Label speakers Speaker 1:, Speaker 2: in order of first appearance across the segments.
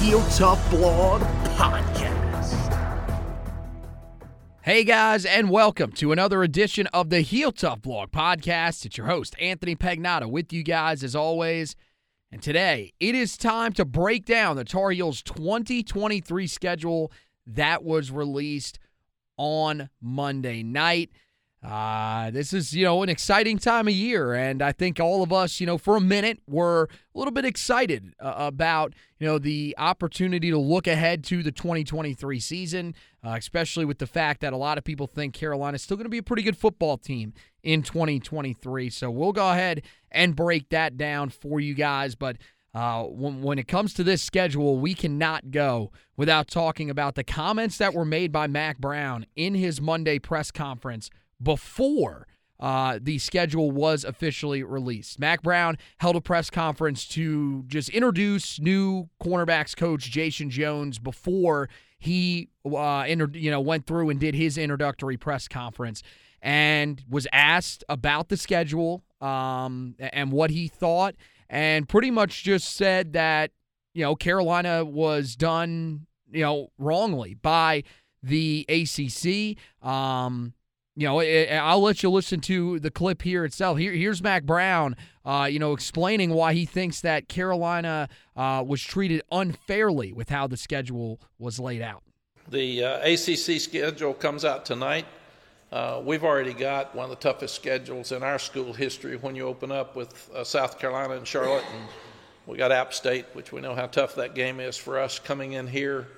Speaker 1: Heel Tough Blog Podcast.
Speaker 2: Hey guys, and welcome to another edition of the Heel Tough Blog Podcast. It's your host, Anthony Pagnotta, with you guys as always. And today, it is time to break down the Tar Heels 2023 schedule that was released on Monday night. Uh, this is, you know, an exciting time of year, and I think all of us, you know, for a minute, were a little bit excited uh, about, you know, the opportunity to look ahead to the 2023 season, uh, especially with the fact that a lot of people think Carolina's still going to be a pretty good football team in 2023. So we'll go ahead and break that down for you guys, but. Uh, when, when it comes to this schedule, we cannot go without talking about the comments that were made by Mack Brown in his Monday press conference before uh, the schedule was officially released. Mack Brown held a press conference to just introduce new cornerbacks coach Jason Jones before he uh, inter- you know went through and did his introductory press conference and was asked about the schedule um, and what he thought and pretty much just said that you know Carolina was done you know wrongly by the ACC. Um, you know, I'll let you listen to the clip here itself. Here, here's Mack Brown, uh, you know, explaining why he thinks that Carolina uh, was treated unfairly with how the schedule was laid out.
Speaker 3: The uh, ACC schedule comes out tonight. Uh, we've already got one of the toughest schedules in our school history when you open up with uh, South Carolina and Charlotte. And we got App State, which we know how tough that game is for us coming in here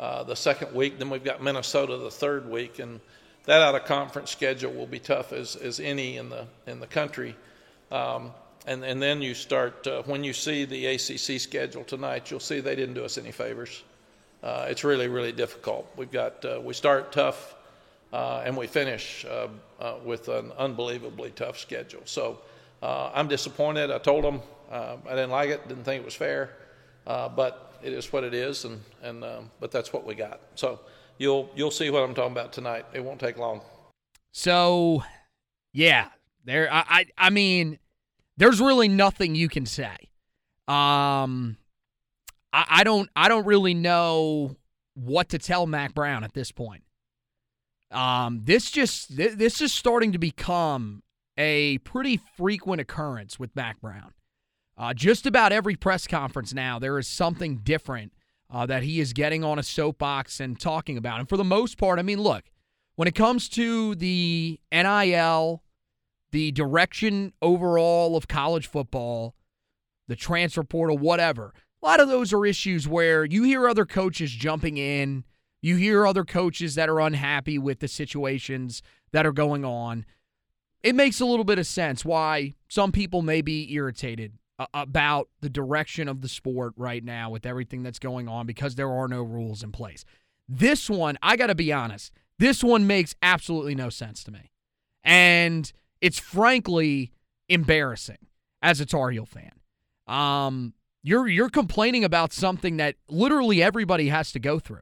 Speaker 3: uh, the second week. Then we've got Minnesota the third week. And that out of conference schedule will be tough as, as any in the in the country. Um, and and then you start uh, when you see the ACC schedule tonight, you'll see they didn't do us any favors. Uh, it's really really difficult. We've got uh, we start tough uh, and we finish uh, uh, with an unbelievably tough schedule. So I'm disappointed. I told them I didn't like it, didn't think it was fair, but it is what it is, and and um, but that's what we got. So you'll you'll see what I'm talking about tonight. It won't take long.
Speaker 2: So, yeah, there. I I, I mean, there's really nothing you can say. Um, I, I don't I don't really know what to tell Mack Brown at this point. Um, this just this is starting to become a pretty frequent occurrence with Mack Brown. Uh, just about every press conference now, there is something different uh, that he is getting on a soapbox and talking about. And for the most part, I mean, look, when it comes to the NIL, the direction overall of college football, the transfer portal, whatever, a lot of those are issues where you hear other coaches jumping in. You hear other coaches that are unhappy with the situations that are going on. It makes a little bit of sense why some people may be irritated about the direction of the sport right now with everything that's going on because there are no rules in place. This one, I got to be honest, this one makes absolutely no sense to me. And it's frankly embarrassing as a Tar Heel fan. Um, you're you're complaining about something that literally everybody has to go through.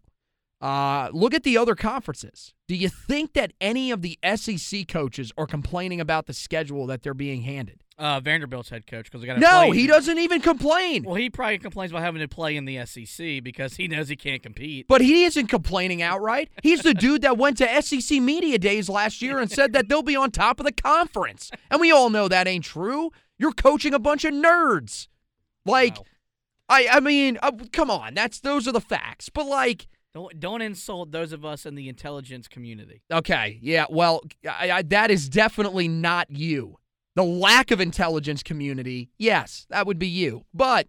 Speaker 2: Uh, look at the other conferences. Do you think that any of the SEC coaches are complaining about the schedule that they're being handed?
Speaker 4: Uh, Vanderbilt's head coach because they got
Speaker 2: No, he doesn't even complain.
Speaker 4: Well, he probably complains about having to play in the SEC because he knows he can't compete.
Speaker 2: But he isn't complaining outright. He's the dude that went to SEC Media Days last year and said that they'll be on top of the conference. And we all know that ain't true. You're coaching a bunch of nerds. Like,
Speaker 4: Wow.
Speaker 2: I, I mean, uh, come on. That's those are the facts. But like,
Speaker 4: Don't don't insult those of us in the intelligence community.
Speaker 2: okay, yeah. Well, I, I, that is definitely not you. The lack of intelligence community, yes, that would be you. But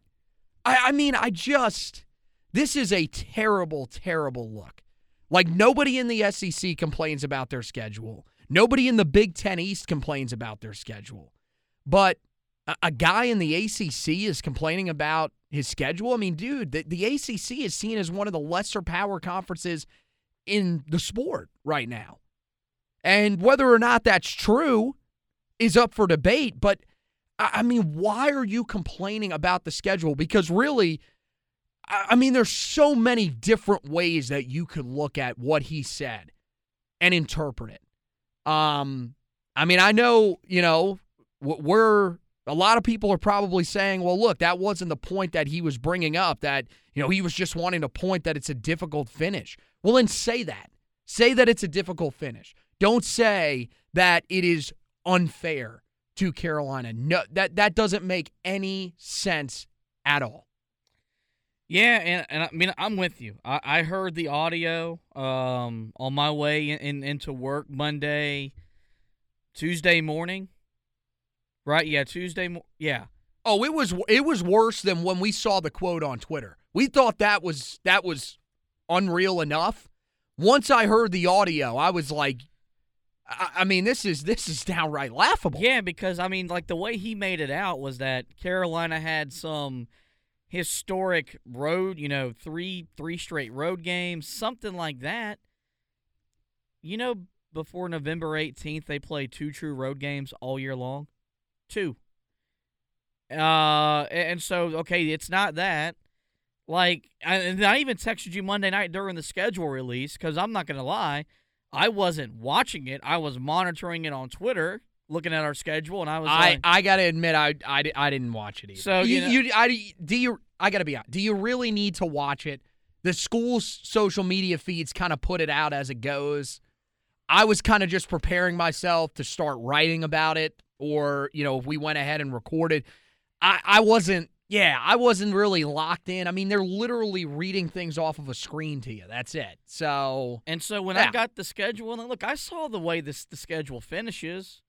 Speaker 2: I, I mean, I just this is a terrible, terrible look. Like nobody in the SEC complains about their schedule. Nobody in the Big Ten East complains about their schedule. But a, a guy in the ACC is complaining about his schedule. I mean, dude, the, the ACC is seen as one of the lesser power conferences in the sport right now. And whether or not that's true is up for debate. But I mean, why are you complaining about the schedule? Because really, I mean, there's so many different ways that you could look at what he said and interpret it. Um, I mean, I know, you know, we're a lot of people are probably saying, well, look, that wasn't the point that he was bringing up, that, you know, he was just wanting to point that it's a difficult finish. Well, then say that. Say that it's a difficult finish. Don't say that it is unfair to Carolina. No, that that doesn't make any sense at all.
Speaker 4: Yeah, and, and I mean I'm with you. I, I heard the audio um, on my way in, in into work Monday, Tuesday morning. Right? Yeah, Tuesday. Mo- yeah,
Speaker 2: Oh, it was it was worse than when we saw the quote on Twitter. We thought that was that was unreal enough. Once I heard the audio, I was like, I, I mean, this is this is downright laughable.
Speaker 4: yeah, because I mean, like the way he made it out was that Carolina had some historic road, you know, three three straight road games, something like that. You know, before November 18th, they play two true road games all year long. Two. Uh, and so okay, it's not that. Like, I- and I even texted you Monday night during the schedule release because I'm not gonna lie, I wasn't watching it. I was monitoring it on Twitter, looking at our schedule, and I was
Speaker 2: I,
Speaker 4: like,
Speaker 2: I gotta admit, I, I, I didn't watch it either.
Speaker 4: So,
Speaker 2: you,
Speaker 4: you know-
Speaker 2: you I, do you? I gotta be honest. Do you really need to watch it? The school's social media feeds kind of put it out as it goes. I was kind of just preparing myself to start writing about it, or you know, if we went ahead and recorded, I, I wasn't. Yeah, I wasn't really locked in. I mean, they're literally reading things off of a screen to you. That's it. So
Speaker 4: And so when
Speaker 2: Yeah.
Speaker 4: I got the schedule, and look, I saw the way this the schedule finishes,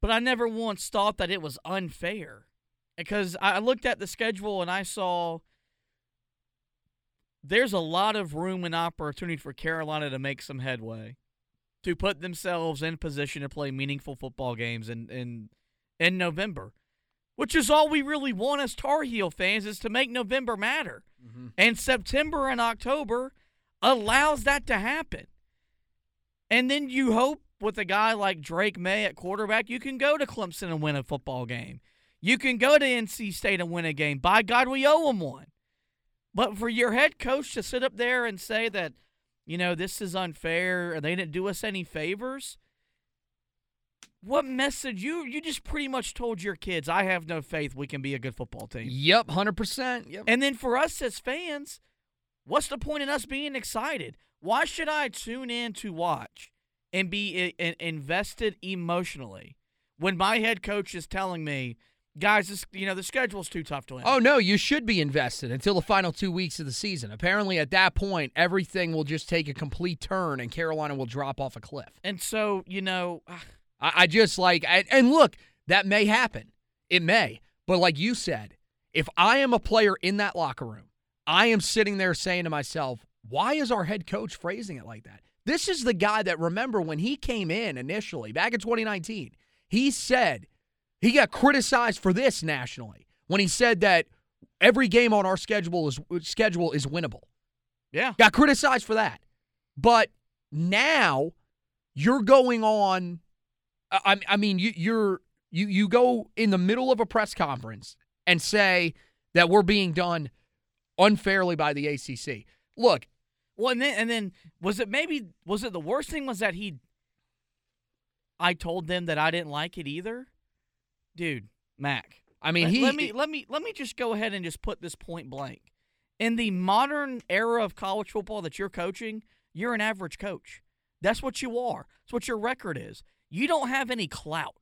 Speaker 4: but I never once thought that it was unfair, because I looked at the schedule and I saw there's a lot of room and opportunity for Carolina to make some headway, to put themselves in position to play meaningful football games in in in November, which is all we really want as Tar Heel fans is to make November matter. Mm-hmm. And September and October allows that to happen. And then you hope with a guy like Drake Maye at quarterback, you can go to Clemson and win a football game. You can go to NC State and win a game. By God, we owe them one. But for your head coach to sit up there and say that, you know, this is unfair they didn't do us any favors, what message you you just pretty much told your kids, I have no faith we can be a good football team.
Speaker 2: yep, hundred percent. Yep.
Speaker 4: And then for us as fans, what's the point in us being excited? Why should I tune in to watch and be eh, I- invested emotionally when my head coach is telling me, guys, this you know the schedule's too tough to win?
Speaker 2: Oh no, you should be invested until the final two weeks of the season. Apparently, at that point, everything will just take a complete turn, and Carolina will drop off a cliff.
Speaker 4: And so you know, ah,
Speaker 2: I, I just like, I, and look, that may happen. It may, but like you said, if I am a player in that locker room, I am sitting there saying to myself, why is our head coach phrasing it like that? This is the guy that remember when he came in initially back in 2019, he said he got criticized for this nationally when he said that every game on our schedule is schedule is winnable.
Speaker 4: yeah,
Speaker 2: Got criticized for that. But now you're going on I, I mean, you, you're you you go in the middle of a press conference and say that we're being done unfairly by the ACC. Look,
Speaker 4: Well, and then and then was it maybe was it the worst thing was that he I told them that I didn't like it either? Dude, Mack.
Speaker 2: I mean,
Speaker 4: let,
Speaker 2: he
Speaker 4: let me let me let me just go ahead and just put this point blank. In the modern era of college football that you're coaching, you're an average coach. That's what you are. That's what your record is. You don't have any clout.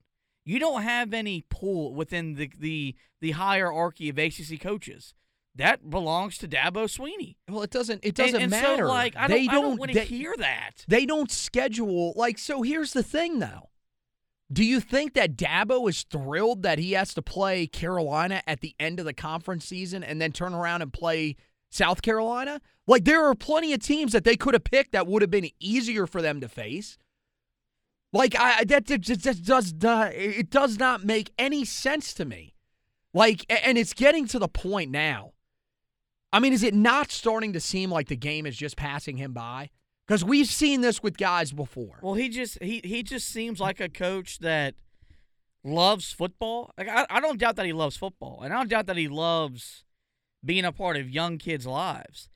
Speaker 4: You don't have any pull within the the the hierarchy of ACC coaches. That belongs to Dabo Swinney.
Speaker 2: well, it doesn't it doesn't
Speaker 4: and
Speaker 2: matter.
Speaker 4: So, like, I
Speaker 2: they
Speaker 4: don't, don't
Speaker 2: don't
Speaker 4: want to hear that.
Speaker 2: They don't schedule like so here's the thing though. Do you think that Dabo is thrilled that he has to play Carolina at the end of the conference season and then turn around and play South Carolina? Like there are plenty of teams that they could have picked that would have been easier for them to face. Like I that that just does not it does not make any sense to me. Like and it's getting to the point now. I mean, is it not starting to seem like the game is just passing him by? Because we've seen this with guys before.
Speaker 4: Well, he just he he just seems like a coach that loves football. Like I, I don't doubt that he loves football, and I don't doubt that he loves being a part of young kids' lives.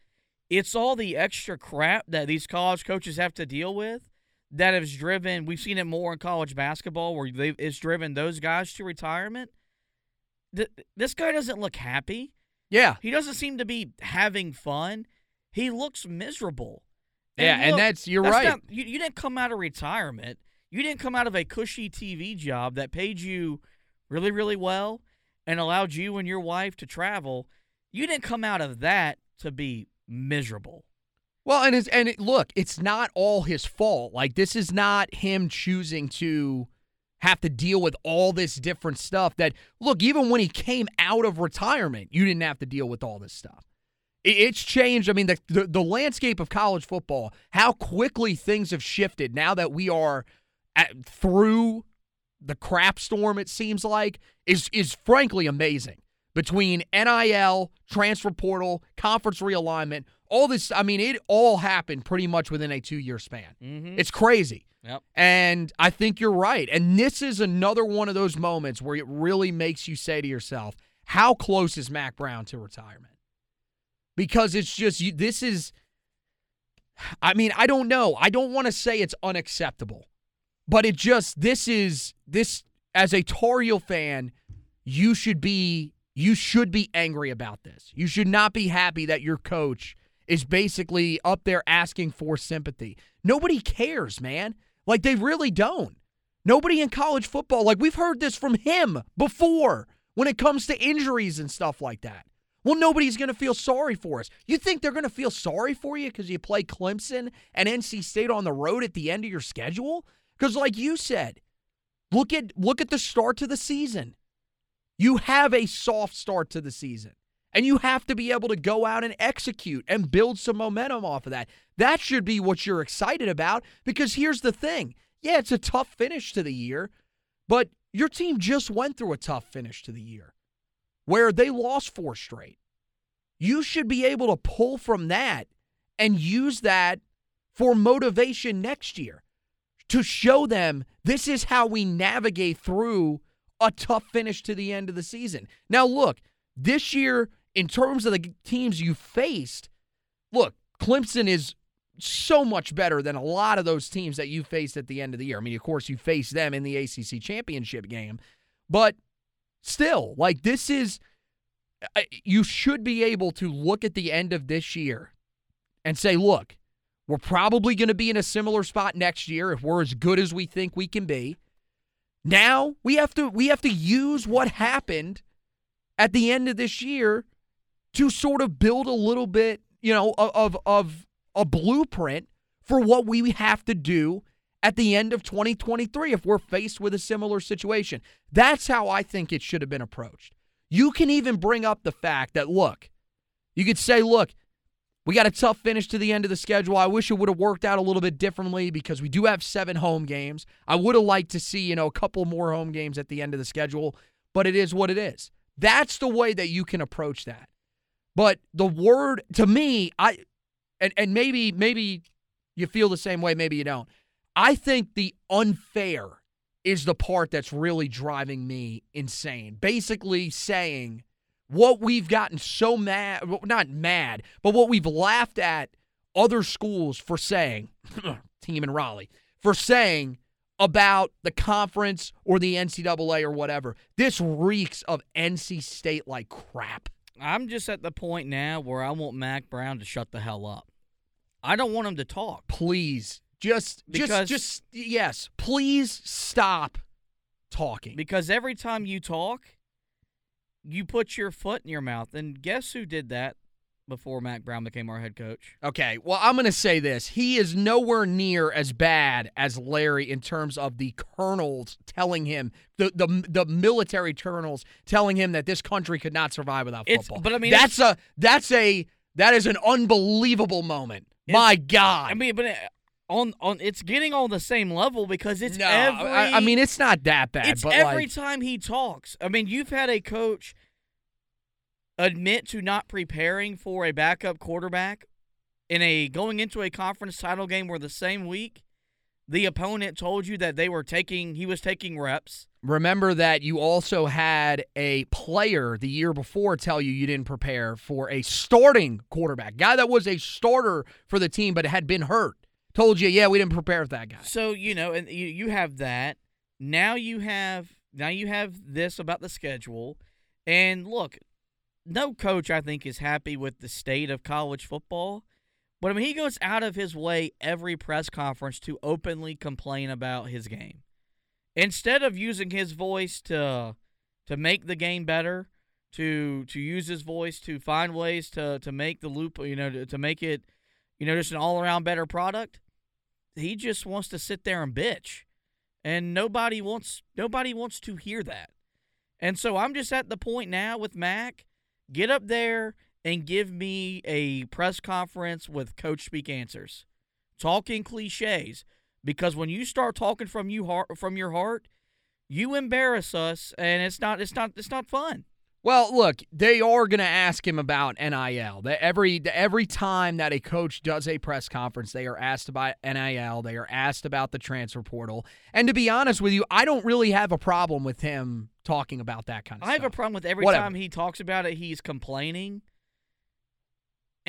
Speaker 4: It's all the extra crap that these college coaches have to deal with that has driven. We've seen it more in college basketball, where they it's driven those guys to retirement. Th- this guy doesn't look happy.
Speaker 2: yeah,
Speaker 4: He doesn't seem to be having fun. He looks miserable.
Speaker 2: yeah, and that's you're
Speaker 4: that's
Speaker 2: right.
Speaker 4: not- you, you didn't come out of retirement. You didn't come out of a cushy TV job that paid you really, really well and allowed you and your wife to travel. You didn't come out of that to be miserable.
Speaker 2: Well, and and it, look, it's not all his fault. Like this is not him choosing to have to deal with all this different stuff. That look, even when he came out of retirement, you didn't have to deal with all this stuff. It, it's changed. I mean, the, the the landscape of college football, how quickly things have shifted now that we are at, through the crap storm. It seems like is is frankly amazing between NIL, transfer portal, conference realignment, all this. I mean, it all happened pretty much within a two year span.
Speaker 4: Mm-hmm.
Speaker 2: It's crazy.
Speaker 4: Yep.
Speaker 2: And I think you're right. And this is another one of those moments where it really makes you say to yourself, how close is Mack Brown to retirement? Because it's just, you, this is, I mean, I don't know. I don't want to say it's unacceptable, but it just, this is, this, as a Tar Heel fan, you should be, you should be angry about this. You should not be happy that your coach is basically up there asking for sympathy. Nobody cares, man. Like they really don't. Nobody in college football, like we've heard this from him before when it comes to injuries and stuff like that. Well, nobody's going to feel sorry for us. You think they're going to feel sorry for you because you play Clemson and NC State on the road at the end of your schedule? Because, like you said, look at look at the start to the season. You have a soft start to the season. And you have to be able to go out and execute and build some momentum off of that. That should be what you're excited about because here's the thing. Yeah, it's a tough finish to the year, but your team just went through a tough finish to the year where they lost four straight. You should be able to pull from that and use that for motivation next year to show them this is how we navigate through a tough finish to the end of the season. Now, look, this year, in terms of the teams you faced, look, Clemson is so much better than a lot of those teams that you faced at the end of the year. I mean, of course, you faced them in the ACC championship game, but still, like, this is, you should be able to look at the end of this year and say, look, we're probably going to be in a similar spot next year if we're as good as we think we can be. Now we have to we have to use what happened at the end of this year to sort of build a little bit, you know, of of, a blueprint for what we have to do at the end of 2023 if we're faced with a similar situation. That's how I think it should have been approached. You can even bring up the fact that look, you could say, look, we got a tough finish to the end of the schedule. I wish it would have worked out a little bit differently because we do have seven home games. I would have liked to see, you know, a couple more home games at the end of the schedule, but it is what it is. That's the way that you can approach that. But the word to me, I and and maybe maybe you feel the same way, maybe you don't. I think the unfair is the part that's really driving me insane. Basically saying what we've gotten so mad, not mad, but what we've laughed at other schools for saying, team in Raleigh, for saying about the conference or the NCAA or whatever. This reeks of NC State like crap.
Speaker 4: I'm just at the point now where I want Mack Brown to shut the hell up. I don't want him to talk.
Speaker 2: Please, just,
Speaker 4: Because-
Speaker 2: just, just, yes, please stop talking.
Speaker 4: Because every time you talk, you put your foot in your mouth. And guess who did that before Mack Brown became our head coach?
Speaker 2: Okay, well, I'm going to say this. He is nowhere near as bad as Larry in terms of the colonels telling him, the the, the military colonels telling him that this country could not survive without
Speaker 4: It's-
Speaker 2: football.
Speaker 4: but I mean,
Speaker 2: that's a that's a that is an unbelievable moment. My God.
Speaker 4: I mean, but on on it's getting on the same level because it's
Speaker 2: no,
Speaker 4: every.
Speaker 2: I, I mean it's not that bad,
Speaker 4: it's
Speaker 2: but
Speaker 4: every
Speaker 2: like,
Speaker 4: time he talks. I mean, you've had a coach admit to not preparing for a backup quarterback in a going into a conference title game where the same week the opponent told you that they were taking he was taking reps.
Speaker 2: remember that you also had a player the year before tell you you didn't prepare for a starting quarterback, guy that was a starter for the team but had been hurt. Told you, yeah, we didn't prepare for that guy.
Speaker 4: So you know, and you you have that. Now you have now you have this about the schedule, and look, no coach I think is happy with the state of college football. But I mean, he goes out of his way every press conference to openly complain about his game, instead of using his voice to to make the game better, to to use his voice to find ways to to make the loop, you know, to, to make it, you know, just an all around better product? He just wants to sit there and bitch. And nobody wants nobody wants to hear that. And so i'm just at the point now with mac. Get up there and give me a press conference with coach speak answers. Talking cliches. Because when you start talking from you heart from your heart you embarrass us and it's not it's not it's not fun
Speaker 2: Well, look, they are going to ask him about NIL. Every every time that a coach does a press conference, they are asked about NIL. They are asked about the transfer portal. And to be honest with you, I don't really have a problem with him talking about that kind of
Speaker 4: I have a problem with every
Speaker 2: Whatever.
Speaker 4: time he talks about it, he's complaining.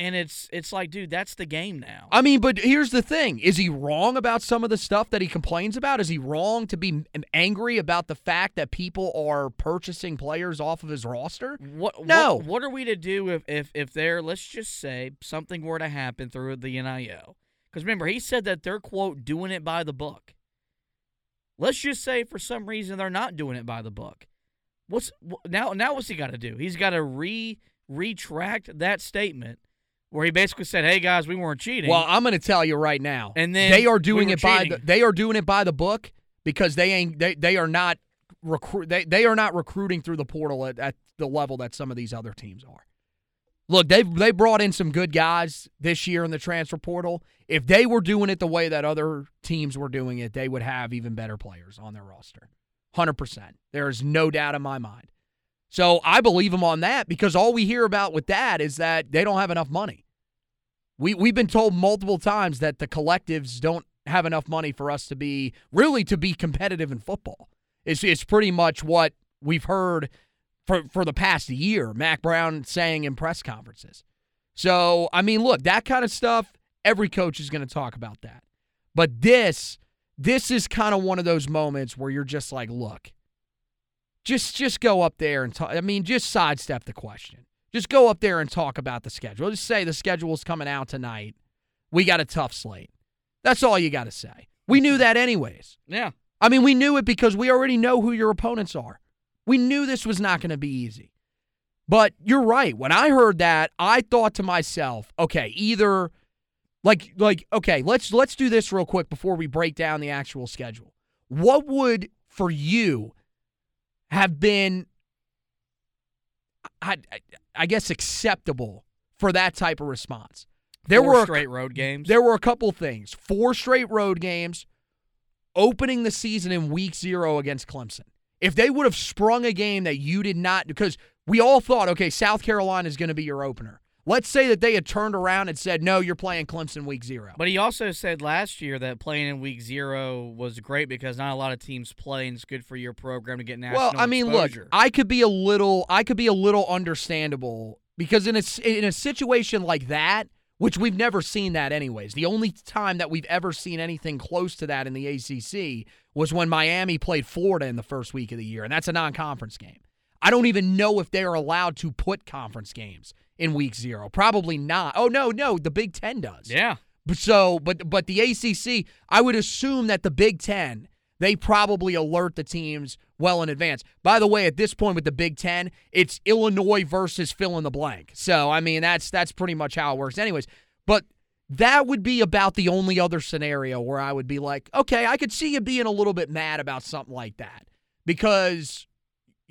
Speaker 4: And it's it's like, dude, that's the game now.
Speaker 2: I mean, but here's the thing: is he wrong about some of the stuff that he complains about? Is he wrong to be angry about the fact that people are purchasing players off of his roster?
Speaker 4: What
Speaker 2: No.
Speaker 4: What, what are we to do if if if there, let's just say, something were to happen through the NIL? Because remember, he said that they're quote doing it by the book. Let's just say for some reason they're not doing it by the book. What's now? Now what's he got to do? He's got to re retract that statement where he basically said, "Hey guys, we weren't cheating."
Speaker 2: Well, I'm going to tell you right now.
Speaker 4: And then
Speaker 2: they are doing
Speaker 4: were
Speaker 2: it by the, they are doing it by the book because they ain't they, they are not recruit they, they are not recruiting through the portal at, at the level that some of these other teams are. Look, they they brought in some good guys this year in the transfer portal. If they were doing it the way that other teams were doing it, they would have even better players on their roster. 100%. There is no doubt in my mind. So I believe them on that because all we hear about with that is that they don't have enough money. We we've been told multiple times that the collectives don't have enough money for us to be really to be competitive in football. It's it's pretty much what we've heard for for the past year. Mack Brown saying in press conferences. So I mean, look, that kind of stuff. Every coach is going to talk about that. But this this is kind of one of those moments where you're just like, look, just just go up there and talk. I mean, just sidestep the question. Just go up there and talk about the schedule. Just say the schedule's coming out tonight. We got a tough slate. That's all you got to say. We knew that anyways.
Speaker 4: yeah.
Speaker 2: I mean, we knew it because we already know who your opponents are. We knew this was not going to be easy. But you're right. When I heard that, I thought to myself, okay, either like like okay, let's let's do this real quick before we break down the actual schedule. What would for you have been I, I, guess acceptable for that type of response? There
Speaker 4: Four
Speaker 2: were
Speaker 4: straight road games.
Speaker 2: there were a couple things. Four straight road games, opening the season in week zero against Clemson. If they would have sprung a game that you did not, because we all thought, okay, South Carolina is going to be your opener. Let's say that they had turned around and said, no, you're playing Clemson week zero.
Speaker 4: But he also said last year that playing in week zero was great because not a lot of teams play and it's good for your program to get national
Speaker 2: well, I mean,
Speaker 4: exposure.
Speaker 2: look, I could be a little, I could be a little understandable because in a in a situation like that, which we've never seen that anyways. The only time that we've ever seen anything close to that in the ACC was when Miami played Florida in the first week of the year, and that's a non-conference game. I don't even know if they're allowed to put conference games in week zero. Probably not. Oh no, no, the Big Ten does.
Speaker 4: yeah.
Speaker 2: But So, but but the ACC, I would assume that the Big Ten, they probably alert the teams well in advance. By the way, at this point with the Big Ten, it's Illinois versus fill in the blank. So, I mean, that's that's pretty much how it works, anyways. But that would be about the only other scenario where I would be like, okay, I could see you being a little bit mad about something like that because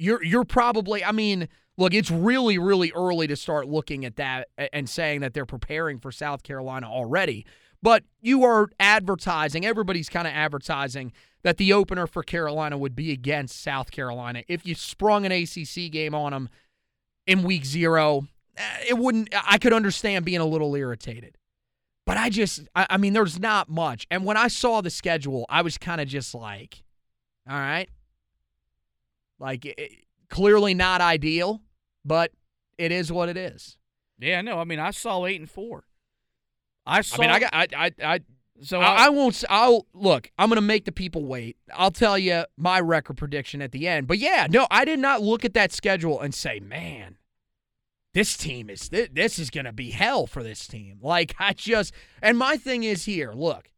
Speaker 2: you're you're probably, I mean. Look, it's really, really early to start looking at that and saying that they're preparing for South Carolina already. But you are advertising, everybody's kind of advertising that the opener for Carolina would be against South Carolina. If you sprung an ACC game on them in week zero, eh, it wouldn't, I could understand being a little irritated. But I just, I, I mean, there's not much. And when I saw the schedule, I was kind of just like, all right. Like, it, clearly not ideal, but it is what it is.
Speaker 4: Yeah, no, I mean, I saw eight and four. I saw.
Speaker 2: I mean, I got, I, I, I
Speaker 4: so
Speaker 2: I, I won't. I'll look. I'm going to make the people wait. I'll tell you my record prediction at the end. But yeah, no, I did not look at that schedule and say, man, this team is this, this is going to be hell for this team. Like I just and my thing is here. Look,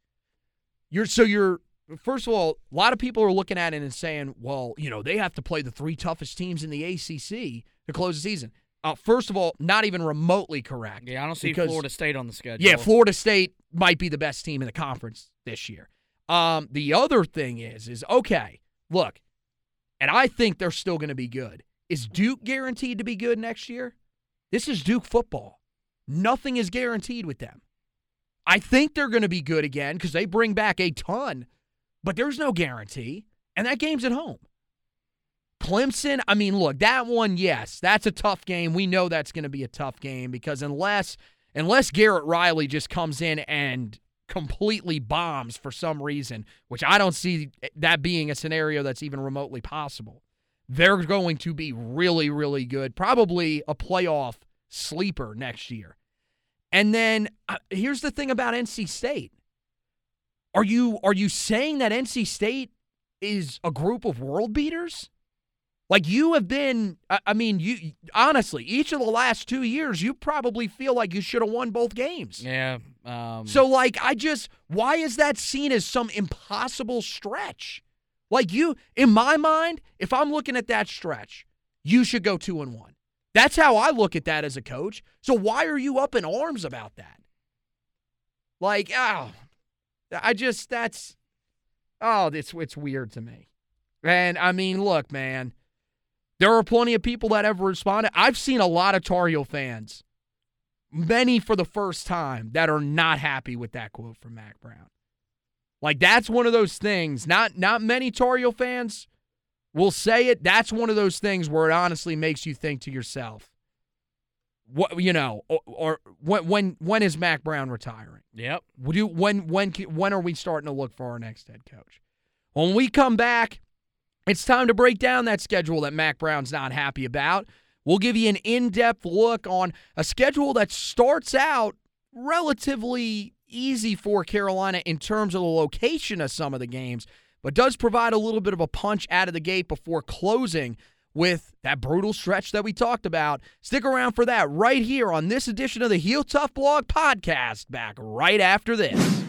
Speaker 2: you're so you're first of all, a lot of people are looking at it and saying, well, you know, they have to play the three toughest teams in the ACC to close the season. Uh, first of all, not even remotely correct.
Speaker 4: yeah, I don't see
Speaker 2: because-
Speaker 4: Florida State on the schedule.
Speaker 2: yeah, Florida State might be the best team in the conference this year. Um, the other thing is, is okay, look, and I think they're still going to be good. Is Duke guaranteed to be good next year? This is Duke football. Nothing is guaranteed with them. I think they're going to be good again because they bring back a ton, but there's no guarantee. And that game's at home. Clemson, I mean, look, that one, yes, that's a tough game. We know that's going to be a tough game because unless unless Garrett Riley just comes in and completely bombs for some reason, which I don't see that being a scenario that's even remotely possible, they're going to be really, really good. Probably a playoff sleeper next year. And then uh, here's the thing about NC State. Are you are you saying that NC State is a group of world beaters? Like you have been, I I mean, you honestly, each of the last two years, you probably feel like you should have won both games.
Speaker 4: Yeah. Um,
Speaker 2: So, like, I just, why is that seen as some impossible stretch? Like, you, in my mind, if I'm looking at that stretch, you should go two and one. That's how I look at that as a coach. So, why are you up in arms about that? Like, oh, I just, that's, oh, it's, it's weird to me. And I mean, look, man, there are plenty of people that have responded. I've seen a lot of Tar Heel fans many for the first time that are not happy with that quote from Mack Brown. Like that's one of those things. Not not many Tar Heel fans will say it. That's one of those things where it honestly makes you think to yourself, what you know, or, or when when when is Mack Brown retiring?
Speaker 4: Yep.
Speaker 2: Would you when when when are we starting to look for our next head coach? When we come back, it's time to break down that schedule that Mack Brown's not happy about. We'll give you an in-depth look on a schedule that starts out relatively easy for Carolina in terms of the location of some of the games, but does provide a little bit of a punch out of the gate before closing with that brutal stretch that we talked about. Stick around for that right here on this edition of the Heel Tough Blog podcast, back right after this.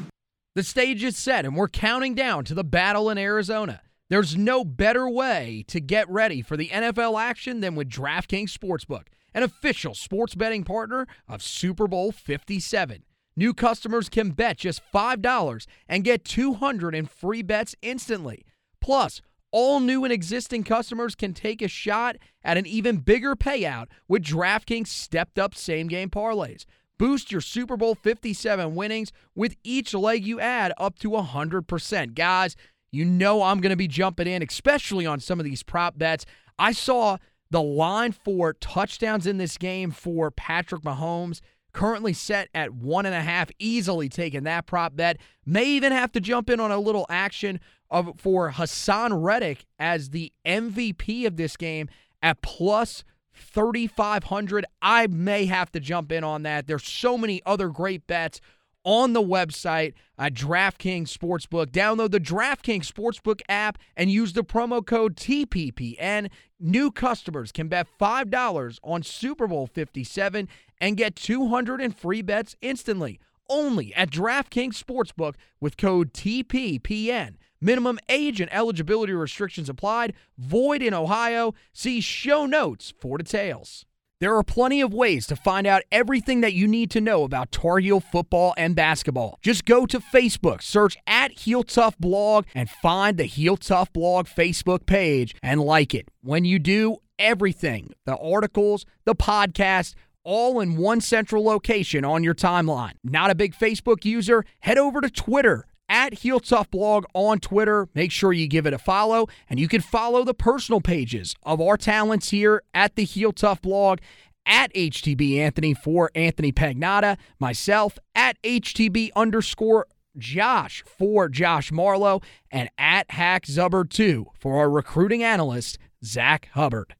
Speaker 2: The stage is set, and we're counting down to the battle in Arizona. There's no better way to get ready for the NFL action than with DraftKings Sportsbook, an official sports betting partner of Super Bowl 57. New customers can bet just $5 and get 200 in free bets instantly. Plus, all new and existing customers can take a shot at an even bigger payout with DraftKings stepped up same game parlays. Boost your Super Bowl 57 winnings with each leg you add up to 100%. Guys, you know I'm going to be jumping in, especially on some of these prop bets. I saw The line for touchdowns in this game for Patrick Mahomes currently set at one and a half, easily taking that prop bet. May even have to jump in on a little action of for Haason Reddick as the MVP of this game at plus 3,500. I may have to jump in on that. There's so many other great bets on the website at DraftKings Sportsbook. Download the DraftKings Sportsbook app and use the promo code TPPN. New customers can bet $5 on Super Bowl 57 and get 200 in free bets instantly. Only at DraftKings Sportsbook with code TPPN. Minimum age and eligibility restrictions applied. Void in Ohio. See show notes for details. There are plenty of ways to find out everything that you need to know about Tar Heel football and basketball. Just go to Facebook, search at Heel Tough Blog, and find the Heel Tough Blog Facebook page and like it. When you do, everything the articles, the podcast, all in one central location on your timeline. Not a big Facebook user? Head over to Twitter at Heel Tough Blog on Twitter. Make sure you give it a follow, and you can follow the personal pages of our talents here at the Heel Tough Blog at HTB Anthony for Anthony Pagnotta, myself at HTB underscore Josh for Josh Marlowe, and at Hack Zubbard 2 for our recruiting analyst, Zach Hubbard.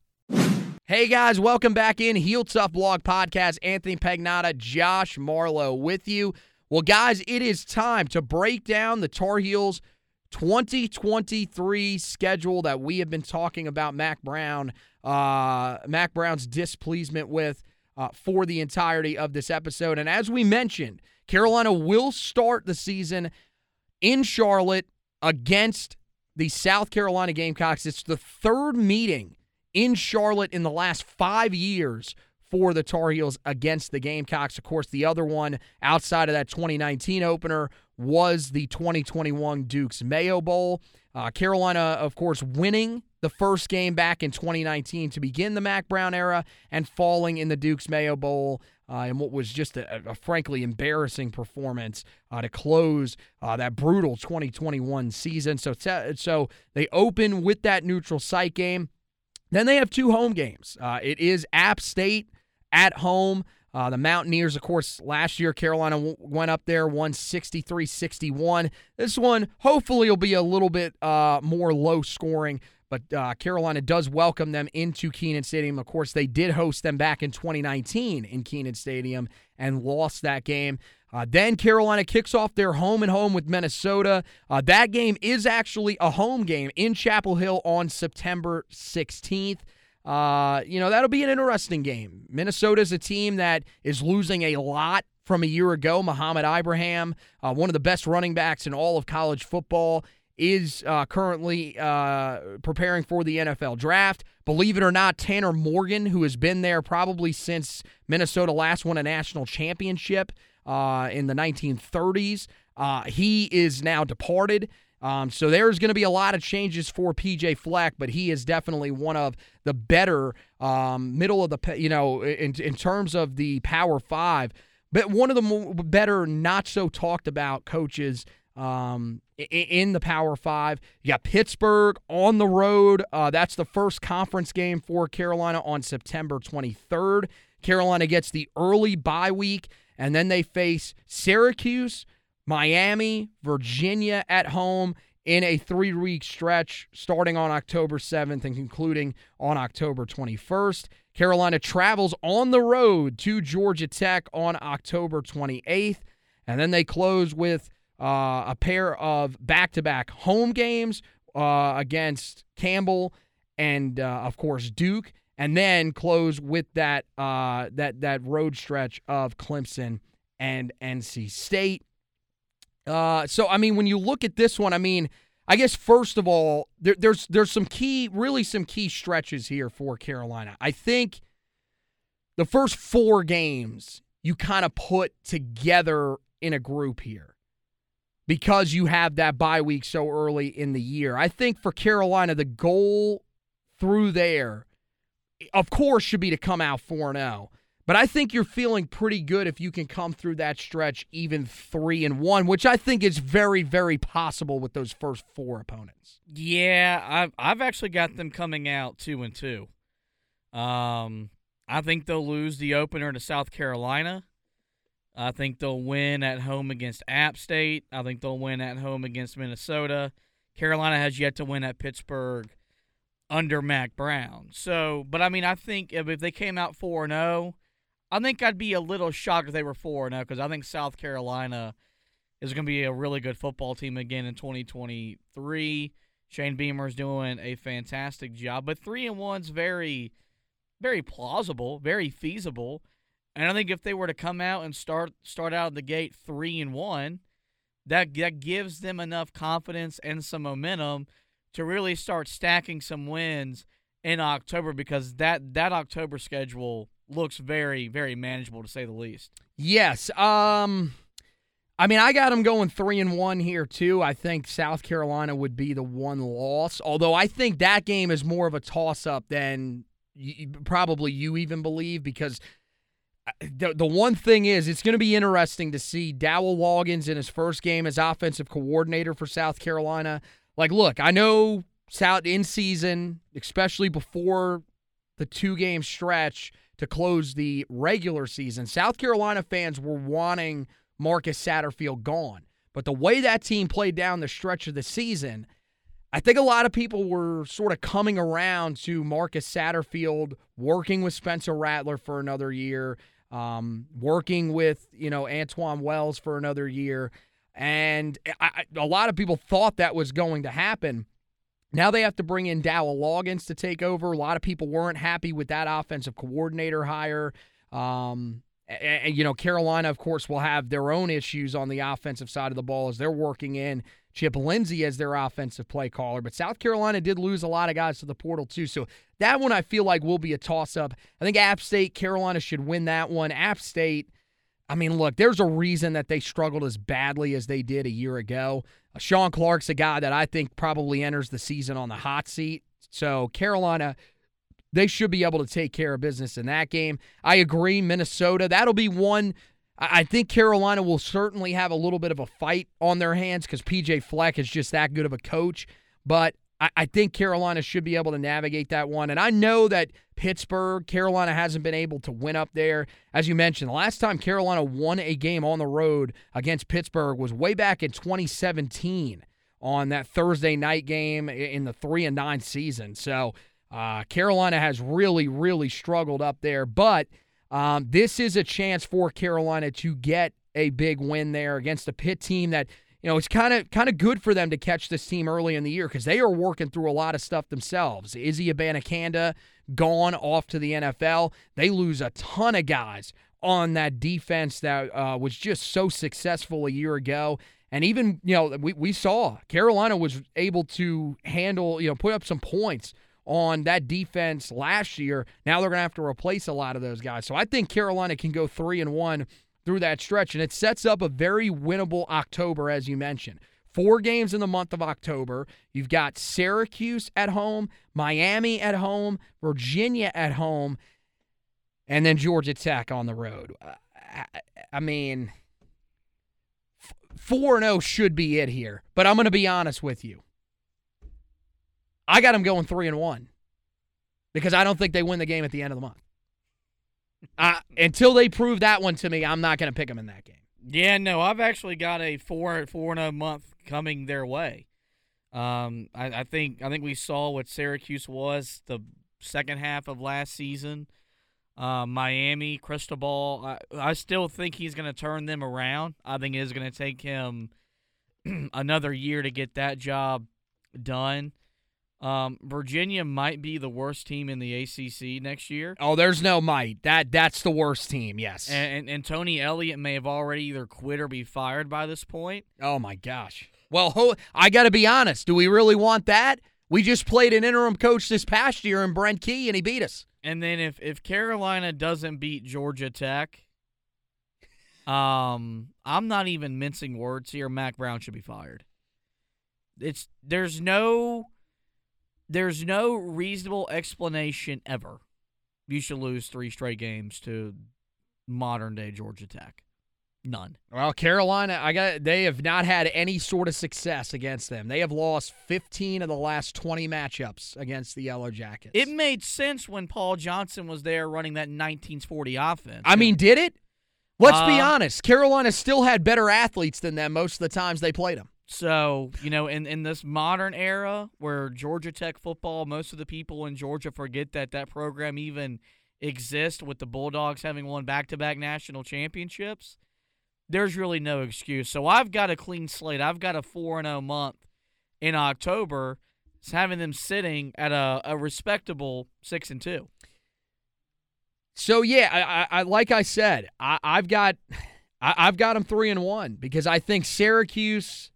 Speaker 2: Hey guys, welcome back in Heel Tough Blog Podcast. Anthony Pagnotta, Josh Marlowe with you. Well, guys, it is time to break down the Tar Heels 2023 schedule that we have been talking about Mack Brown, uh, Mack Brown's displeasement with uh, for the entirety of this episode. And as we mentioned, Carolina will start the season in Charlotte against the South Carolina Gamecocks. It's the third meeting in Charlotte in the last five years for the Tar Heels against the Gamecocks. Of course, the other one outside of that 2019 opener was the 2021 Dukes Mayo Bowl. Uh, Carolina, of course, winning the first game back in 2019 to begin the Mack Brown era and falling in the Dukes Mayo Bowl uh, in what was just a, a frankly embarrassing performance uh, to close uh, that brutal 2021 season. So, t- so they open with that neutral site game. Then they have two home games. Uh, it is App State at home. Uh, the Mountaineers, of course, last year Carolina w- went up there, won 63 61. This one hopefully will be a little bit uh, more low scoring, but uh, Carolina does welcome them into Kenan Stadium. Of course, they did host them back in 2019 in Kenan Stadium and lost that game. Uh, then Carolina kicks off their home and home with Minnesota. Uh, that game is actually a home game in Chapel Hill on September 16th. Uh, you know, that'll be an interesting game. Minnesota's a team that is losing a lot from a year ago. Mohamed Ibrahim, uh, one of the best running backs in all of college football, is uh, currently uh, preparing for the NFL draft. Believe it or not, Tanner Morgan, who has been there probably since Minnesota last won a national championship uh, in the 1930s, uh, he is now departed. Um, so there's going to be a lot of changes for PJ Fleck, but he is definitely one of the better um, middle of the you know in in terms of the Power Five, but one of the more, better not so talked about coaches um, in the Power Five. You got Pittsburgh on the road. Uh, that's the first conference game for Carolina on September 23rd. Carolina gets the early bye week, and then they face Syracuse. Miami, Virginia at home in a three week stretch starting on October 7th and concluding on October 21st. Carolina travels on the road to Georgia Tech on October 28th. And then they close with uh, a pair of back to back home games uh, against Campbell and, uh, of course, Duke. And then close with that uh, that that road stretch of Clemson and NC State. Uh, so I mean, when you look at this one, I mean, I guess first of all, there, there's there's some key, really some key stretches here for Carolina. I think the first four games you kind of put together in a group here because you have that bye week so early in the year. I think for Carolina, the goal through there, of course, should be to come out 4 0. But I think you're feeling pretty good if you can come through that stretch even three and one, which I think is very, very possible with those first four opponents.
Speaker 4: Yeah, I've I've actually got them coming out two and two. Um, I think they'll lose the opener to South Carolina. I think they'll win at home against App State. I think they'll win at home against Minnesota. Carolina has yet to win at Pittsburgh under Mack Brown. So, but I mean, I think if, they came out 4 and 0, I think I'd be a little shocked if they were 4 now oh, because I think South Carolina is going to be a really good football team again in 2023. Shane Beamer's doing a fantastic job, but 3 and 1's very very plausible, very feasible. And I think if they were to come out and start start out of the gate 3 and 1, that that gives them enough confidence and some momentum to really start stacking some wins in October because that that October schedule looks very very manageable to say the least.
Speaker 2: Yes. Um I mean, I got them going 3 and 1 here too. I think South Carolina would be the one loss, although I think that game is more of a toss up than you, probably you even believe because uh, the, the one thing is it's going to be interesting to see Dowell Loggains in his first game as offensive coordinator for South Carolina. Like, look, I know South in season, especially before the two game stretch to close the regular season, South Carolina fans were wanting Marcus Satterfield gone. But the way that team played down the stretch of the season, I think a lot of people were sort of coming around to Marcus Satterfield working with Spencer Rattler for another year, um, working with you know Antwane Wells for another year, and a lot of people thought that was going to happen. Now they have to bring in Dowell Loggains to take over. A lot of people weren't happy with that offensive coordinator hire. Um, and, you know, Carolina, of course, will have their own issues on the offensive side of the ball as they're working in Chip Lindsey as their offensive play caller. But South Carolina did lose a lot of guys to the portal, too. So that one I feel like will be a toss up. I think App State, Carolina should win that one. App State, I mean, look, there's a reason that they struggled as badly as they did a year ago. Uh, Shawn Clark's a guy that I think probably enters the season on the hot seat. So Carolina they should be able to take care of business in that game. I agree, Minnesota. That'll be one. I think Carolina will certainly have a little bit of a fight on their hands because PJ Fleck is just that good of a coach. But I think Carolina should be able to navigate that one. And I know that Pittsburgh, Carolina hasn't been able to win up there. As you mentioned, the last time Carolina won a game on the road against Pittsburgh was way back in 2017 on that Thursday night game in the 3 and 9 season. So uh, Carolina has really, really struggled up there, but um, this is a chance for Carolina to get a big win there against a Pitt team that you know it's kind of kind of good for them to catch this team early in the year because they are working through a lot of stuff themselves. Izzy Abanikanda gone off to the NFL. They lose a ton of guys on that defense that uh, was just so successful a year ago. And even, you know, we, we saw Carolina was able to handle, you know, put up some points on that defense last year. Now they're going to have to replace a lot of those guys. So I think Carolina can go 3 and 1 through that stretch and it sets up a very winnable October as you mentioned. Four games in the month of October. You've got Syracuse at home, Miami at home, Virginia at home, and then Georgia Tech on the road. Uh, I, mean, 4 0 should be it here, but I'm going to be honest with you. I got them going three and one because I don't think they win the game at the end of the month. Uh, until they prove that one to me, I'm not going to pick them in that game.
Speaker 4: Yeah, no, I've actually got a four four and a month coming their way. Um, I, I think I think we saw what Syracuse was the second half of last season. Uh, Miami, Cristobal, I, I still think he's going to turn them around. I think it is going to take him another year to get that job done. Um, Virginia might be the worst team in the ACC next year.
Speaker 2: Oh, there's no might. That that's the worst team. Yes.
Speaker 4: And, and, and Tony Elliott may have already either quit or be fired by this point.
Speaker 2: Oh my gosh. Well, ho- I got to be honest. Do we really want that? We just played an interim coach this past year in Brent Key, and he beat us.
Speaker 4: And then if if Carolina doesn't beat Georgia Tech, um, I'm not even mincing words here. Mack Brown should be fired. It's there's no there's no reasonable explanation ever. You should lose three straight games to modern day Georgia Tech. None.
Speaker 2: Well, Carolina, I got they have not had any sort of success against them. They have lost 15 of the last 20 matchups against the Yellow Jackets.
Speaker 4: It made sense when Paul Johnson was there running that 1940 offense.
Speaker 2: I mean, did it? Let's be
Speaker 4: Uh,
Speaker 2: honest. Carolina still had better athletes than them most of the times they played them.
Speaker 4: So, you know, in, in this modern era where Georgia Tech football, most of the people in Georgia forget that that program even exists with the Bulldogs having won back to back national championships, there's really no excuse. So I've got a clean slate. I've got a 4 0 month in October, it's having them sitting at a, a respectable 6 and 2.
Speaker 2: So yeah, I, I, like I said, I, I've got, I, I've got them three and one because I think Syracuse.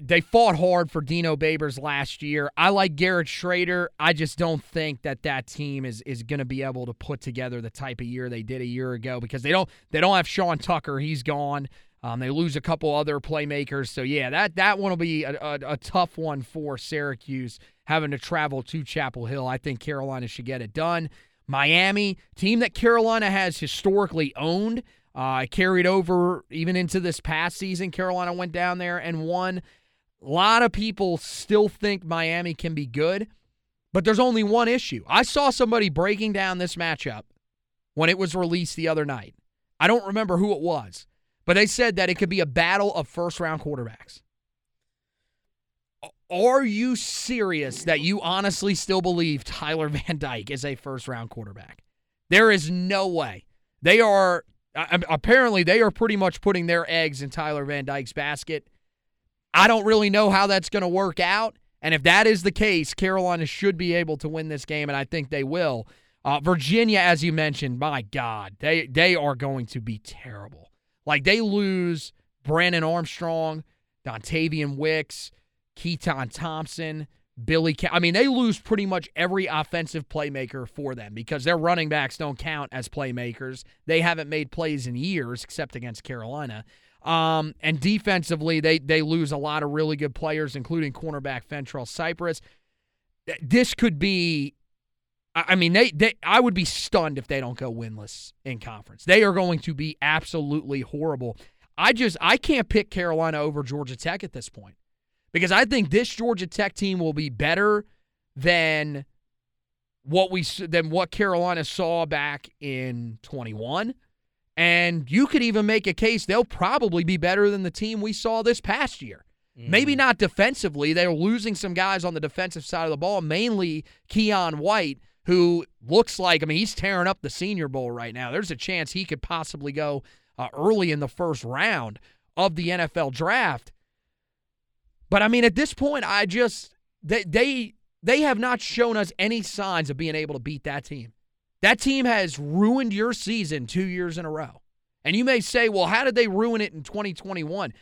Speaker 2: They fought hard for Dino Babers last year. I like Garrett Shrader. I just don't think that that team is is going to be able to put together the type of year they did a year ago because they don't they don't have Sean Tucker. He's gone. Um, they lose a couple other playmakers. So yeah, that that one will be a, a, a tough one for Syracuse having to travel to Chapel Hill. I think Carolina should get it done. Miami, team that Carolina has historically owned, uh, carried over even into this past season. Carolina went down there and won. A lot of people still think Miami can be good, but there's only one issue. I saw somebody breaking down this matchup when it was released the other night. I don't remember who it was, but they said that it could be a battle of first round quarterbacks. Are you serious that you honestly still believe Tyler Van Dyke is a first round quarterback? There is no way. They are apparently they are pretty much putting their eggs in Tyler Van Dyke's basket. I don't really know how that's going to work out, and if that is the case, Carolina should be able to win this game, and I think they will. Uh, Virginia, as you mentioned, my God, they they are going to be terrible. Like they lose Brandon Armstrong, Dontayvion Wicks, Keytaon Thompson, Billy. Ca- I mean, they lose pretty much every offensive playmaker for them because their running backs don't count as playmakers. They haven't made plays in years, except against Carolina. Um, and defensively, they they lose a lot of really good players, including cornerback Fentrell Cypress. This could be. I mean, they, they. I would be stunned if they don't go winless in conference. They are going to be absolutely horrible. I just I can't pick Carolina over Georgia Tech at this point because I think this Georgia Tech team will be better than what we than what Carolina saw back in 21. And you could even make a case they'll probably be better than the team we saw this past year. Maybe not defensively. They're losing some guys on the defensive side of the ball, mainly Keion White, who looks like, I mean, he's tearing up the Senior Bowl right now. There's a chance he could possibly go uh, early in the first round of the NFL draft. But I mean, at this point, I just they they they have not shown us any signs of being able to beat that team. That team has ruined your season two years in a row. And you may say, well, how did they ruin it in 2021?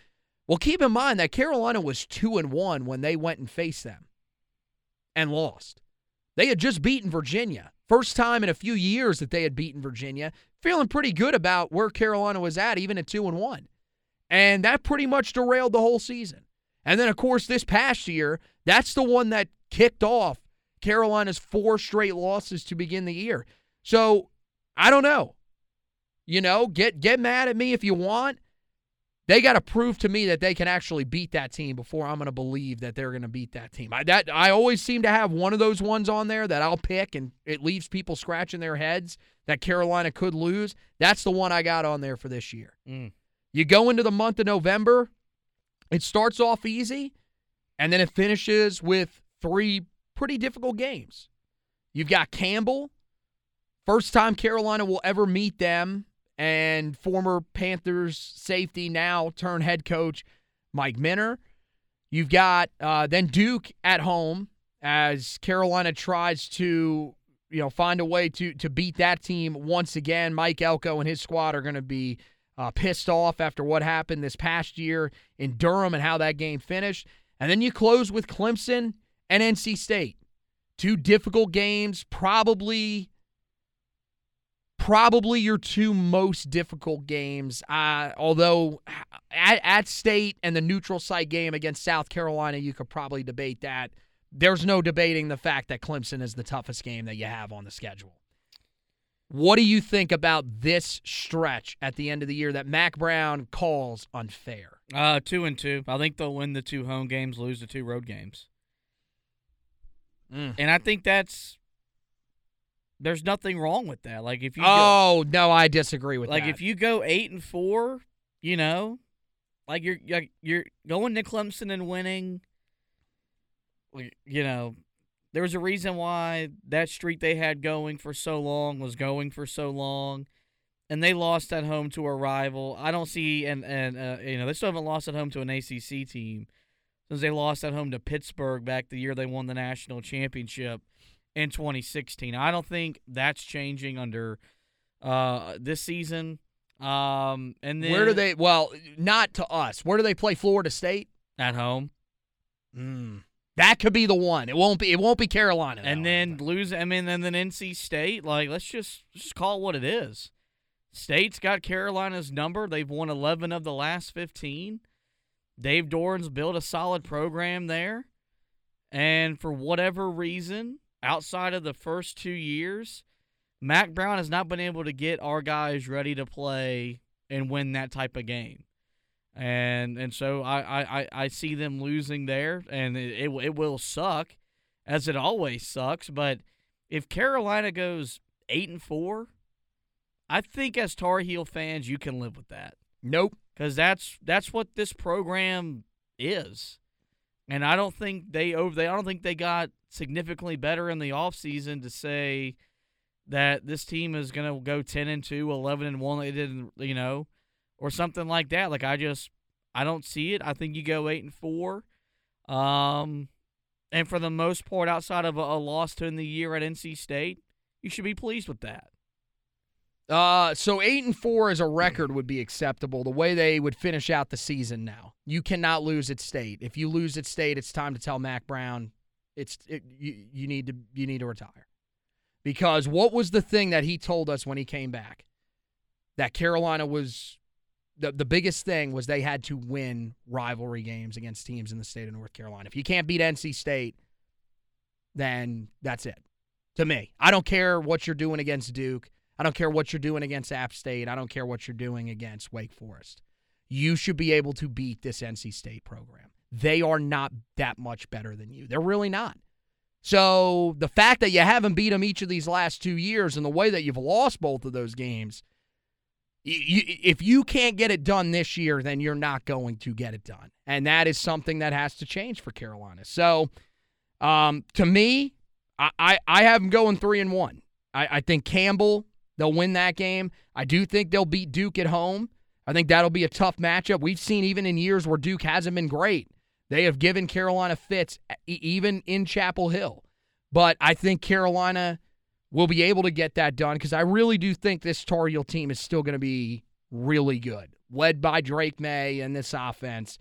Speaker 2: Well, keep in mind that Carolina was two and one when they went and faced them and lost. They had just beaten Virginia. First time in a few years that they had beaten Virginia. Feeling pretty good about where Carolina was at, even at two and one. And that pretty much derailed the whole season. And then, of course, this past year, that's the one that kicked off Carolina's four straight losses to begin the year. So I don't know. You know, get get mad at me if you want. They got to prove to me that they can actually beat that team before I'm going to believe that they're going to beat that team. I, that I always seem to have one of those ones on there that I'll pick, and it leaves people scratching their heads that Carolina could lose. That's the one I got on there for this year.
Speaker 4: Mm.
Speaker 2: You go into the month of November, it starts off easy, and then it finishes with three pretty difficult games. You've got Campbell, first time Carolina will ever meet them, and former Panthers safety, now turn head coach Mike Minter. You've got uh, then Duke at home as Carolina tries to you know find a way to to beat that team once again. Mike Elko and his squad are going to be uh, pissed off after what happened this past year in Durham and how that game finished. And then you close with Clemson and NC State. Two difficult games, probably probably your two most difficult games. Uh, although at, at State and the neutral site game against South Carolina, you could probably debate that. There's no debating the fact that Clemson is the toughest game that you have on the schedule. What do you think about this stretch at the end of the year that Mack Brown calls unfair?
Speaker 4: Uh, two and two. I think they'll win the two home games, lose the two road games.
Speaker 2: Mm.
Speaker 4: And I think that's there's nothing wrong with that. Like if you go,
Speaker 2: Oh no, I disagree with
Speaker 4: like
Speaker 2: that.
Speaker 4: Like if you go eight and four, you know, like you're, you're going to Clemson and winning. You know, there was a reason why that streak they had going for so long was going for so long, and they lost at home to a rival. I don't see and and uh, you know they still haven't lost at home to an ACC team since they lost at home to Pittsburgh back the year they won the national championship in 2016. I don't think that's changing under uh, this season. Um, and then
Speaker 2: Where do they? Well, not to us. Where do they play? Florida State.
Speaker 4: at home,
Speaker 2: Mm. That could be the one. It won't be. It won't be Carolina.
Speaker 4: and then
Speaker 2: don't
Speaker 4: lose. I mean, and then NC State. Like, let's just just call it what it is. State's got Carolina's number. They've won 11 of the last 15. Dave Doeren's built a solid program there, and for whatever reason, outside of the first two years, Mack Brown has not been able to get our guys ready to play and win that type of game. And and so I, I, I- see them losing there, and it, it it will suck, as it always sucks. But if Carolina goes eight and four, I think as Tar Heel fans you can live with that
Speaker 2: nope.
Speaker 4: because that's that's what this program is. And I don't think they over they I don't think they got significantly better in the offseason to say that this team is going to go 10 and 2, 11 and 1 they did, in- you know, or something like that. Like I just I don't see it. I think you go 8 and 4. Um and for the most part outside of a, a loss to in the year at NC State, you should be pleased with that.
Speaker 2: Uh, so eight and four as a record would be acceptable. The way they would finish out the season now, you cannot lose at state. If you lose at state, it's time to tell Mack Brown, it's it, you, you need to you need to retire. Because what was the thing that he told us when he came back? That Carolina was the the biggest thing was they had to win rivalry games against teams in the state of North Carolina. If you can't beat NC State, then that's it. To me, I don't care what you're doing against Duke. I don't care what you're doing against App State. I don't care what you're doing against Wake Forest. You should be able to beat this NC State program. They are not that much better than you. They're really not. So the fact that you haven't beat them each of these last two years and the way that you've lost both of those games, you, if you can't get it done this year, then you're not going to get it done. And that is something that has to change for Carolina. So um, to me, I, I, I have them going three and one. I, I think Campbell, they'll win that game. I do think they'll beat Duke at home. I think that'll be a tough matchup. We've seen even in years where Duke hasn't been great, they have given Carolina fits, even in Chapel Hill. But I think Carolina will be able to get that done because I really do think this Tar Heel team is still going to be really good, led by Drake Maye and this offense.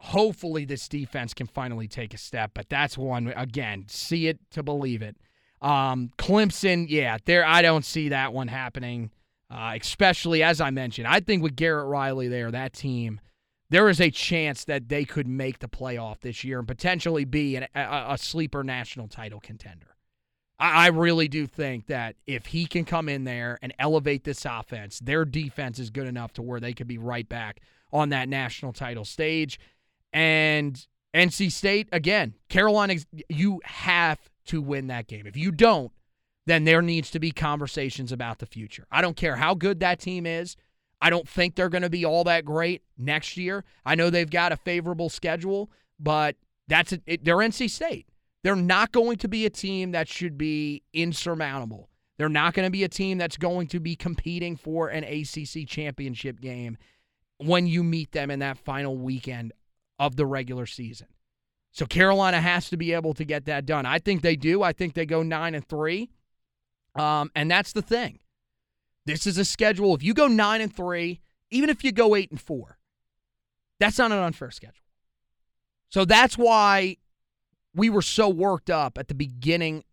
Speaker 2: Hopefully, this defense can finally take a step, but that's one again. See it to believe it. Um, Clemson, yeah, there. I don't see that one happening. Uh, especially as I mentioned, I think with Garrett Riley there, that team, there is a chance that they could make the playoff this year and potentially be an, a, a sleeper national title contender. I, really do think that if he can come in there and elevate this offense, their defense is good enough to where they could be right back on that national title stage. And NC State, again, Carolina, you have to win that game. If you don't, then there needs to be conversations about the future. I don't care how good that team is. I don't think they're going to be all that great next year. I know they've got a favorable schedule, but that's it, they're NC State. They're not going to be a team that should be insurmountable. They're not going to be a team that's going to be competing for an ACC championship game when you meet them in that final weekend of the regular season. So Carolina has to be able to get that done. I think they do. I think they go 9 and 3. Um, and that's the thing. This is a schedule. If you go 9 and 3, even if you go 8 and 4, that's not an unfair schedule. So that's why we were so worked up at the beginning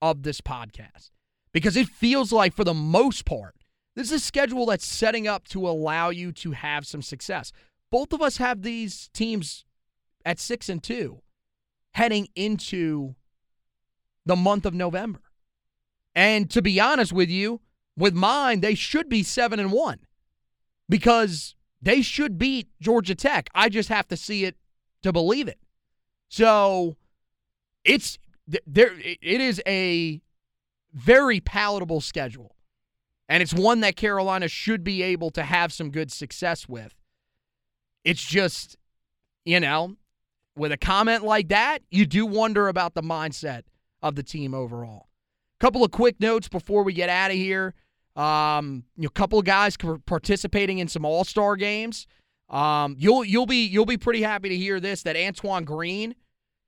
Speaker 2: of this podcast because it feels like, for the most part, this is a schedule that's setting up to allow you to have some success. Both of us have these teams at six and two heading into the month of November. And to be honest with you, with mine, they should be 7 and 1 because they should beat Georgia Tech. I just have to see it to believe it. So it's there it is a very palatable schedule. And it's one that Carolina should be able to have some good success with. It's just, you know, with a comment like that, you do wonder about the mindset of the team overall. Couple of quick notes before we get out of here. Um, you know, a couple of guys participating in some All Star games. Um, you'll you'll be you'll be pretty happy to hear this that Antoine Green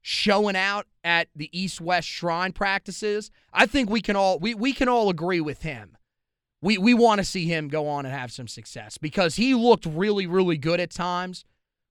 Speaker 2: showing out at the East West Shrine practices. I think we can all we we can all agree with him. We we want to see him go on and have some success because he looked really really good at times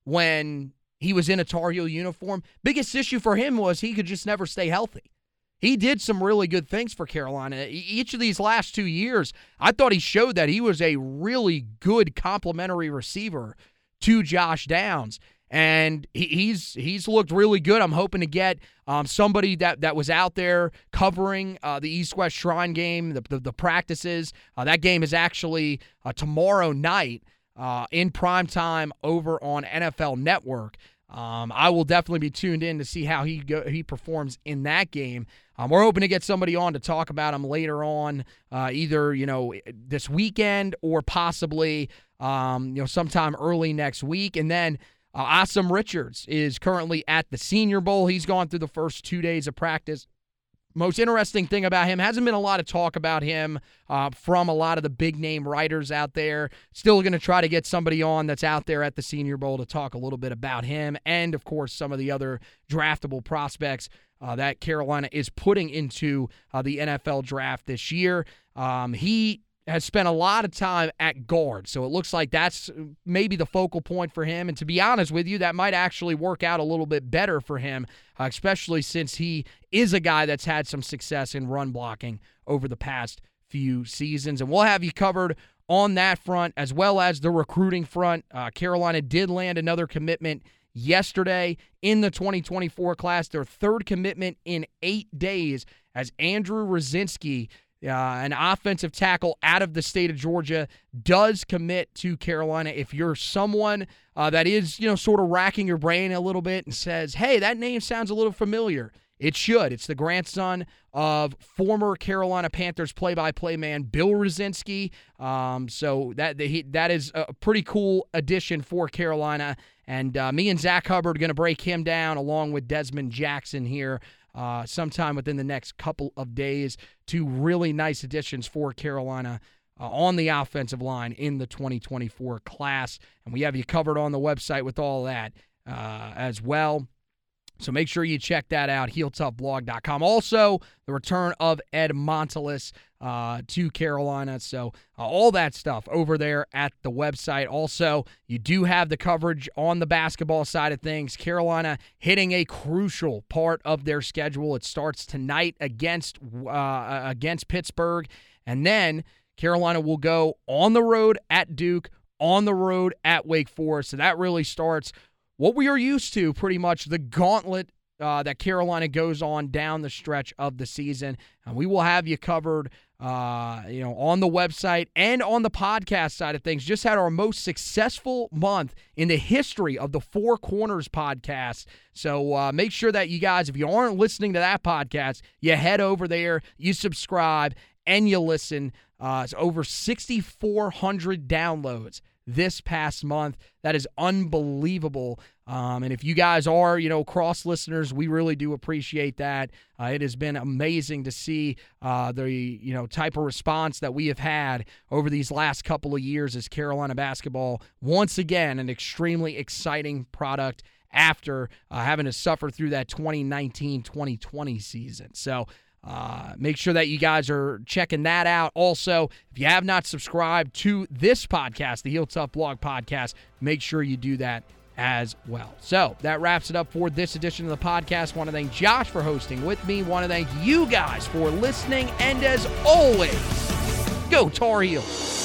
Speaker 2: when he was in a Tar Heel uniform. Biggest issue for him was he could just never stay healthy. He did some really good things for Carolina. Each of these last two years, I thought he showed that he was a really good complementary receiver to Josh Downs. And he's he's looked really good. I'm hoping to get um, somebody that, that was out there covering uh, the East West Shrine game, the, the, the practices. Uh, that game is actually uh, tomorrow night uh, in prime time over on NFL Network. Um, I will definitely be tuned in to see how he go, he performs in that game. Um, we're hoping to get somebody on to talk about him later on, uh, either you know this weekend or possibly um, you know sometime early next week. And then uh, Asim Richards is currently at the Senior Bowl. He's gone through the first two days of practice most interesting thing about him hasn't been a lot of talk about him uh, from a lot of the big name writers out there. Still going to try to get somebody on that's out there at the Senior Bowl to talk a little bit about him and, of course, some of the other draftable prospects uh, that Carolina is putting into uh, the NFL draft this year. Um, he has spent a lot of time at guard. So it looks like that's maybe the focal point for him. And to be honest with you, that might actually work out a little bit better for him, uh, especially since he is a guy that's had some success in run blocking over the past few seasons. And we'll have you covered on that front as well as the recruiting front. Uh, Carolina did land another commitment yesterday in the 2024 class, their third commitment in eight days as Andrew Rosinski uh, an offensive tackle out of the state of Georgia does commit to Carolina. If you're someone uh, that is, you know, sort of racking your brain a little bit and says, hey, that name sounds a little familiar, it should. It's the grandson of former Carolina Panthers play-by-play man Bill Rosinski. Um, so that he, that is a pretty cool addition for Carolina. And uh, me and Zach Hubbard are going to break him down along with Desmond Jackson here uh, sometime within the next couple of days. Two really nice additions for Carolina. Uh, on the offensive line in the 2024 class. And we have you covered on the website with all that uh, as well. So make sure you check that out, heeltoughblog.com. Also, the return of Ed Montilus uh, to Carolina. So uh, all that stuff over there at the website. Also, you do have the coverage on the basketball side of things. Carolina hitting a crucial part of their schedule. It starts tonight against uh, against Pittsburgh, and then Carolina will go on the road at Duke, on the road at Wake Forest. So that really starts what we are used to, pretty much the gauntlet uh, that Carolina goes on down the stretch of the season. And we will have you covered, uh, you know, on the website and on the podcast side of things. Just had our most successful month in the history of the Four Corners podcast. So uh, make sure that you guys, if you aren't listening to that podcast, you head over there, you subscribe, and you listen. Uh, it's over 6,400 downloads this past month. That is unbelievable. Um, and if you guys are, you know, cross listeners, we really do appreciate that. Uh, it has been amazing to see uh, the, you know, type of response that we have had over these last couple of years as Carolina basketball, once again, an extremely exciting product after uh, having to suffer through that 2019 2020 season. So, uh, make sure that you guys are checking that out. Also, if you have not subscribed to this podcast, the Heel Tough Blog Podcast, make sure you do that as well. So that wraps it up for this edition of the podcast. Want to thank Josh for hosting with me. Want to thank you guys for listening. And as always, go Tar Heels.